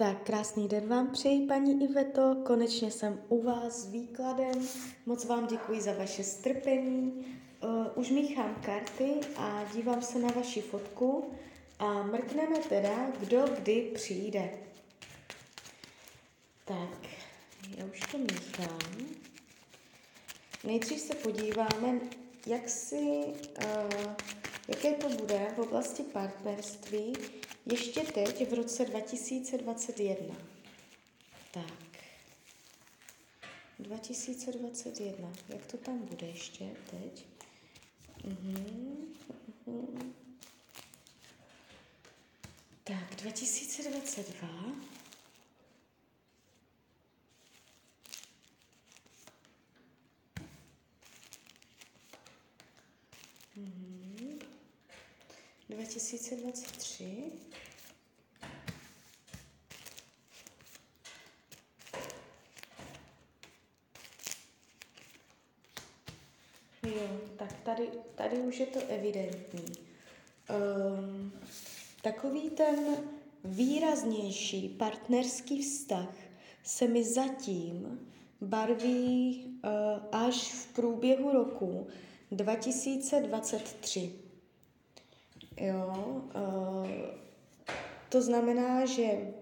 Tak, krásný den vám přeji, paní Iveto. Konečně jsem u vás s výkladem. Moc vám děkuji za vaše strpení. Uh, už míchám karty a dívám se na vaši fotku a mrkneme teda, kdo kdy přijde. Tak, já už to míchám. Nejdřív se podíváme, jak si, uh, jaké to bude v oblasti partnerství, ještě teď v roce 2021. Tak. 2021. Jak to tam bude ještě teď? Mhm. Mhm. Tak, 2022. Mhm. 2023. Jo, tak tady, tady už je to evidentní. Um, takový ten výraznější partnerský vztah se mi zatím barví uh, až v průběhu roku 2023. Jo, uh, to znamená, že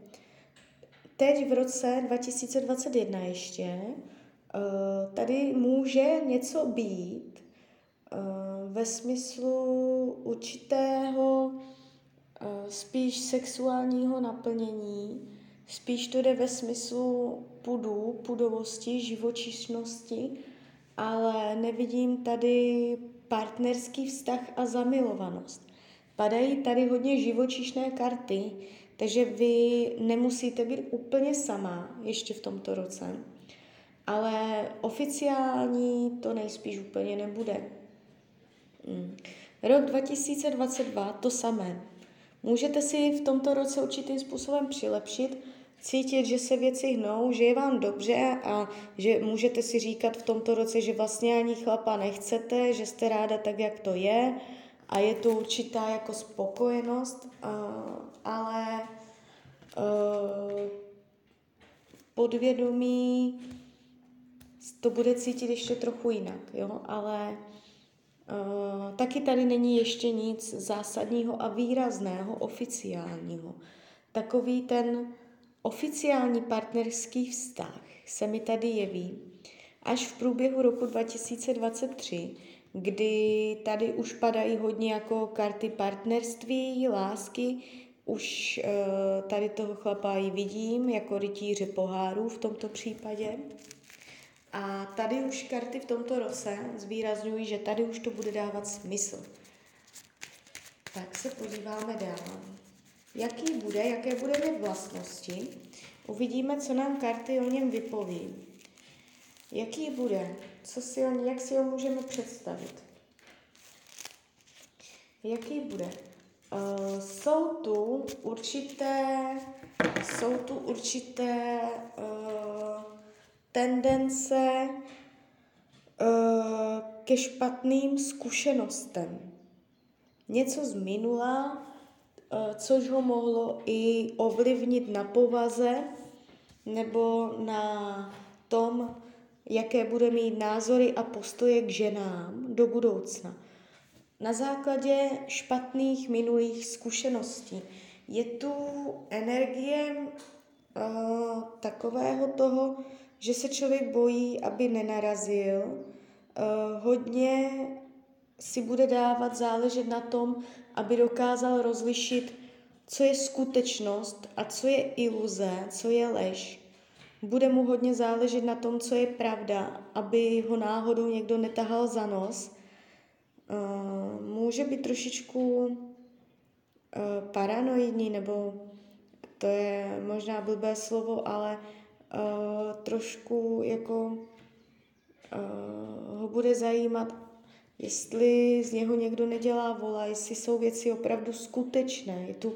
teď v roce 2021 ještě uh, tady může něco být ve smyslu určitého uh, spíš sexuálního naplnění, spíš to jde ve smyslu pudu, pudovosti, živočišnosti, ale nevidím tady partnerský vztah a zamilovanost. Padají tady hodně živočišné karty, takže vy nemusíte být úplně sama ještě v tomto roce, ale oficiální to nejspíš úplně nebude. Hmm. Rok 2022 to samé. Můžete si v tomto roce určitým způsobem přilepšit, cítit, že se věci hnou, že je vám dobře a že můžete si říkat v tomto roce, že vlastně ani chlapa nechcete, že jste ráda tak, jak to je a je to určitá jako spokojenost, ale uh, podvědomí to bude cítit ještě trochu jinak, jo, ale uh, taky tady není ještě nic zásadního a výrazného, oficiálního. Takový ten oficiální partnerský vztah se mi tady jeví až v průběhu roku 2023, kdy tady už padají hodně jako karty partnerství, lásky, už uh, tady toho chlapa i vidím jako rytíře pohárů v tomto případě. A tady už karty v tomto roce zvýrazňují, že tady už to bude dávat smysl. Tak se podíváme dál. Jaký bude, jaké bude mít vlastnosti? Uvidíme, co nám karty o něm vypoví. Jaký bude? Co si o, jak si ho můžeme představit? Jaký bude? Uh, jsou tu určité, jsou tu určité uh, tendence uh, ke špatným zkušenostem. Něco z minula, uh, což ho mohlo i ovlivnit na povaze nebo na tom, jaké bude mít názory a postoje k ženám do budoucna. Na základě špatných minulých zkušeností je tu energie uh, takového toho, že se člověk bojí, aby nenarazil. Uh, hodně si bude dávat záležet na tom, aby dokázal rozlišit, co je skutečnost a co je iluze, co je lež. Bude mu hodně záležet na tom, co je pravda, aby ho náhodou někdo netahal za nos. Uh, může být trošičku uh, paranoidní, nebo to je možná blbé slovo, ale uh, trošku jako uh, ho bude zajímat, jestli z něho někdo nedělá vola, jestli jsou věci opravdu skutečné. Je tu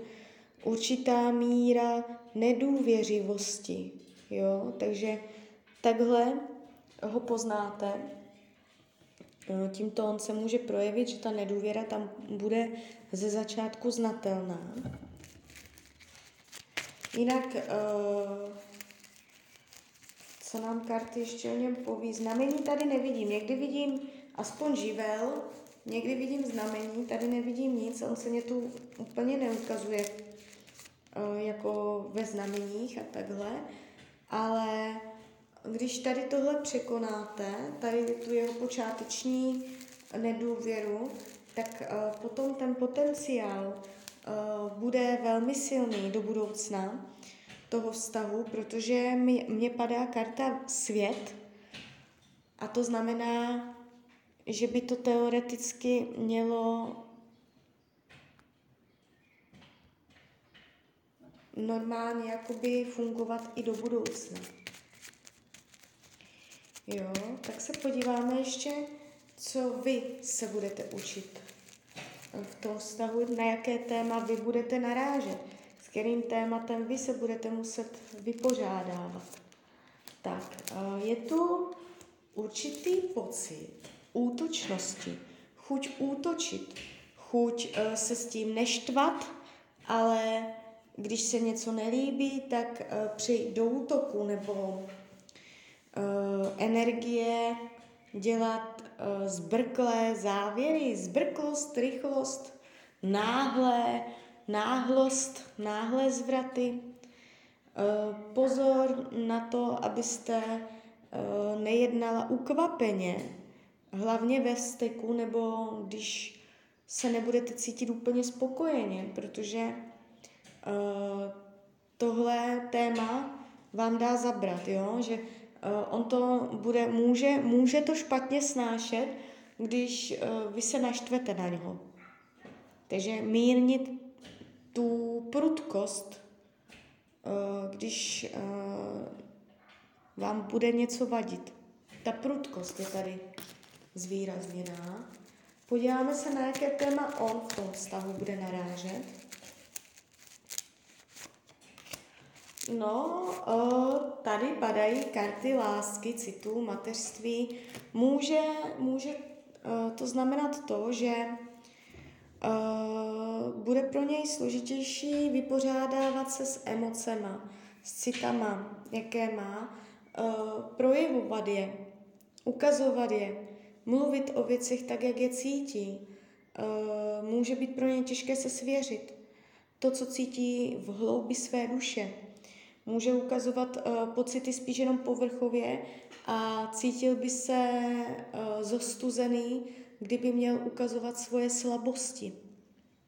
určitá míra nedůvěřivosti. Jo? Takže takhle ho poznáte. Tímto on se může projevit, že ta nedůvěra tam bude ze začátku znatelná. Jinak, uh, co nám karty ještě o něm poví? Znamení tady nevidím. Někdy vidím aspoň živel, někdy vidím znamení, tady nevidím nic. On se mě tu úplně neukazuje uh, jako ve znameních a takhle. Ale když tady tohle překonáte, tady tu jeho počáteční nedůvěru, tak uh, potom ten potenciál uh, bude velmi silný do budoucna toho vztahu, protože mi, mě padá karta svět a to znamená, že by to teoreticky mělo normálně jakoby fungovat i do budoucna. Jo, tak se podíváme ještě, co vy se budete učit v tom vztahu, na jaké téma vy budete narážet, kterým tématem vy se budete muset vypořádávat. Tak, eh, je tu určitý pocit útočnosti, chuť útočit, chuť eh, se s tím neštvat, ale když se něco nelíbí, tak eh, přejít do útoku nebo energie dělat zbrklé závěry, zbrklost, rychlost, náhle, náhlost, náhle zvraty. Uh, pozor na to, abyste uh, nejednala ukvapeně, hlavně ve steku nebo když se nebudete cítit úplně spokojeně, protože uh, tohle téma vám dá zabrat, jo? že Eh, on to bude, může, může to špatně snášet, když vy se naštvete na něho. Takže mírnit tu prudkost, uh, když uh, vám bude něco vadit. Ta prudkost je tady zvýrazněná. Podíváme se, na jaké téma on v tom vztahu bude narážet. No, tady padají karty lásky, citu, mateřství. Může, může to znamenat to, že bude pro něj složitější vypořádávat se s emocema, s citama, jaké má, projevovat je, ukazovat je, mluvit o věcech tak, jak je cítí. Může být pro něj těžké se svěřit. To, co cítí v hloubi své duše může ukazovat pocity spíš jenom povrchově a cítil by se zostuzený, kdyby měl ukazovat svoje slabosti.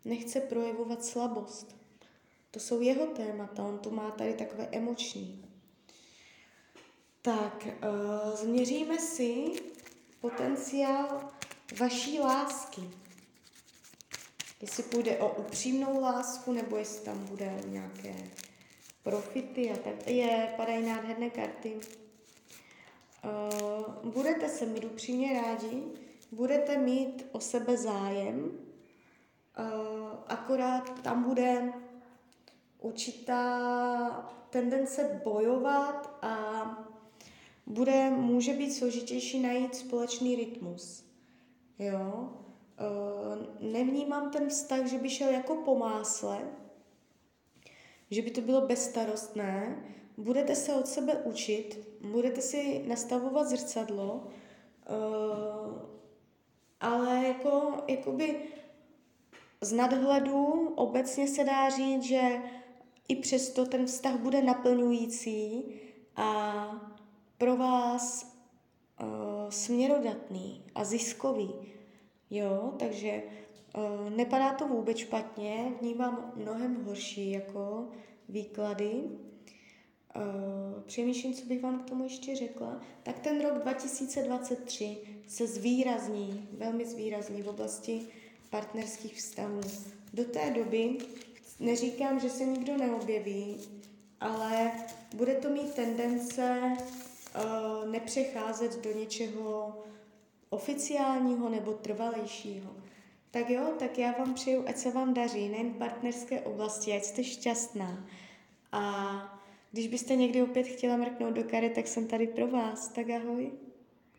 Nechce projevovat slabost. To jsou jeho témata, on tu má tady takové emoční. Tak, uh, změříme si potenciál vaší lásky. Jestli půjde o upřímnou lásku, nebo jestli tam bude nějaké profity a tak. Je, padají nádherné karty. Uh, budete se mít upřímně rádi, budete mít o sebe zájem, uh, akorát tam bude určitá tendence bojovat a bude, může být složitější najít společný rytmus. Jo? Uh, nevnímám ten vztah, že by šel jako po másle, že by to bylo bezstarostné, budete se od sebe učit, budete si nastavovat zrcadlo, uh, ale jako, jakoby z nadhledu obecně se dá říct, že i přesto ten vztah bude naplňující a pro vás uh, směrodatný a ziskový. Jo, takže Uh, nepadá to vůbec špatně, vnímám mnohem horší jako výklady. Uh, přemýšlím, co bych vám k tomu ještě řekla. Tak ten rok 2023 se zvýrazní, velmi zvýrazní v oblasti partnerských vztahů. Do té doby neříkám, že se nikdo neobjeví, ale bude to mít tendence uh, nepřecházet do něčeho oficiálního nebo trvalejšího. Tak jo, tak já vám přeju, ať se vám daří, nejen v partnerské oblasti, ať jste šťastná. A když byste někdy opět chtěla mrknout do kary, tak jsem tady pro vás. Tak ahoj.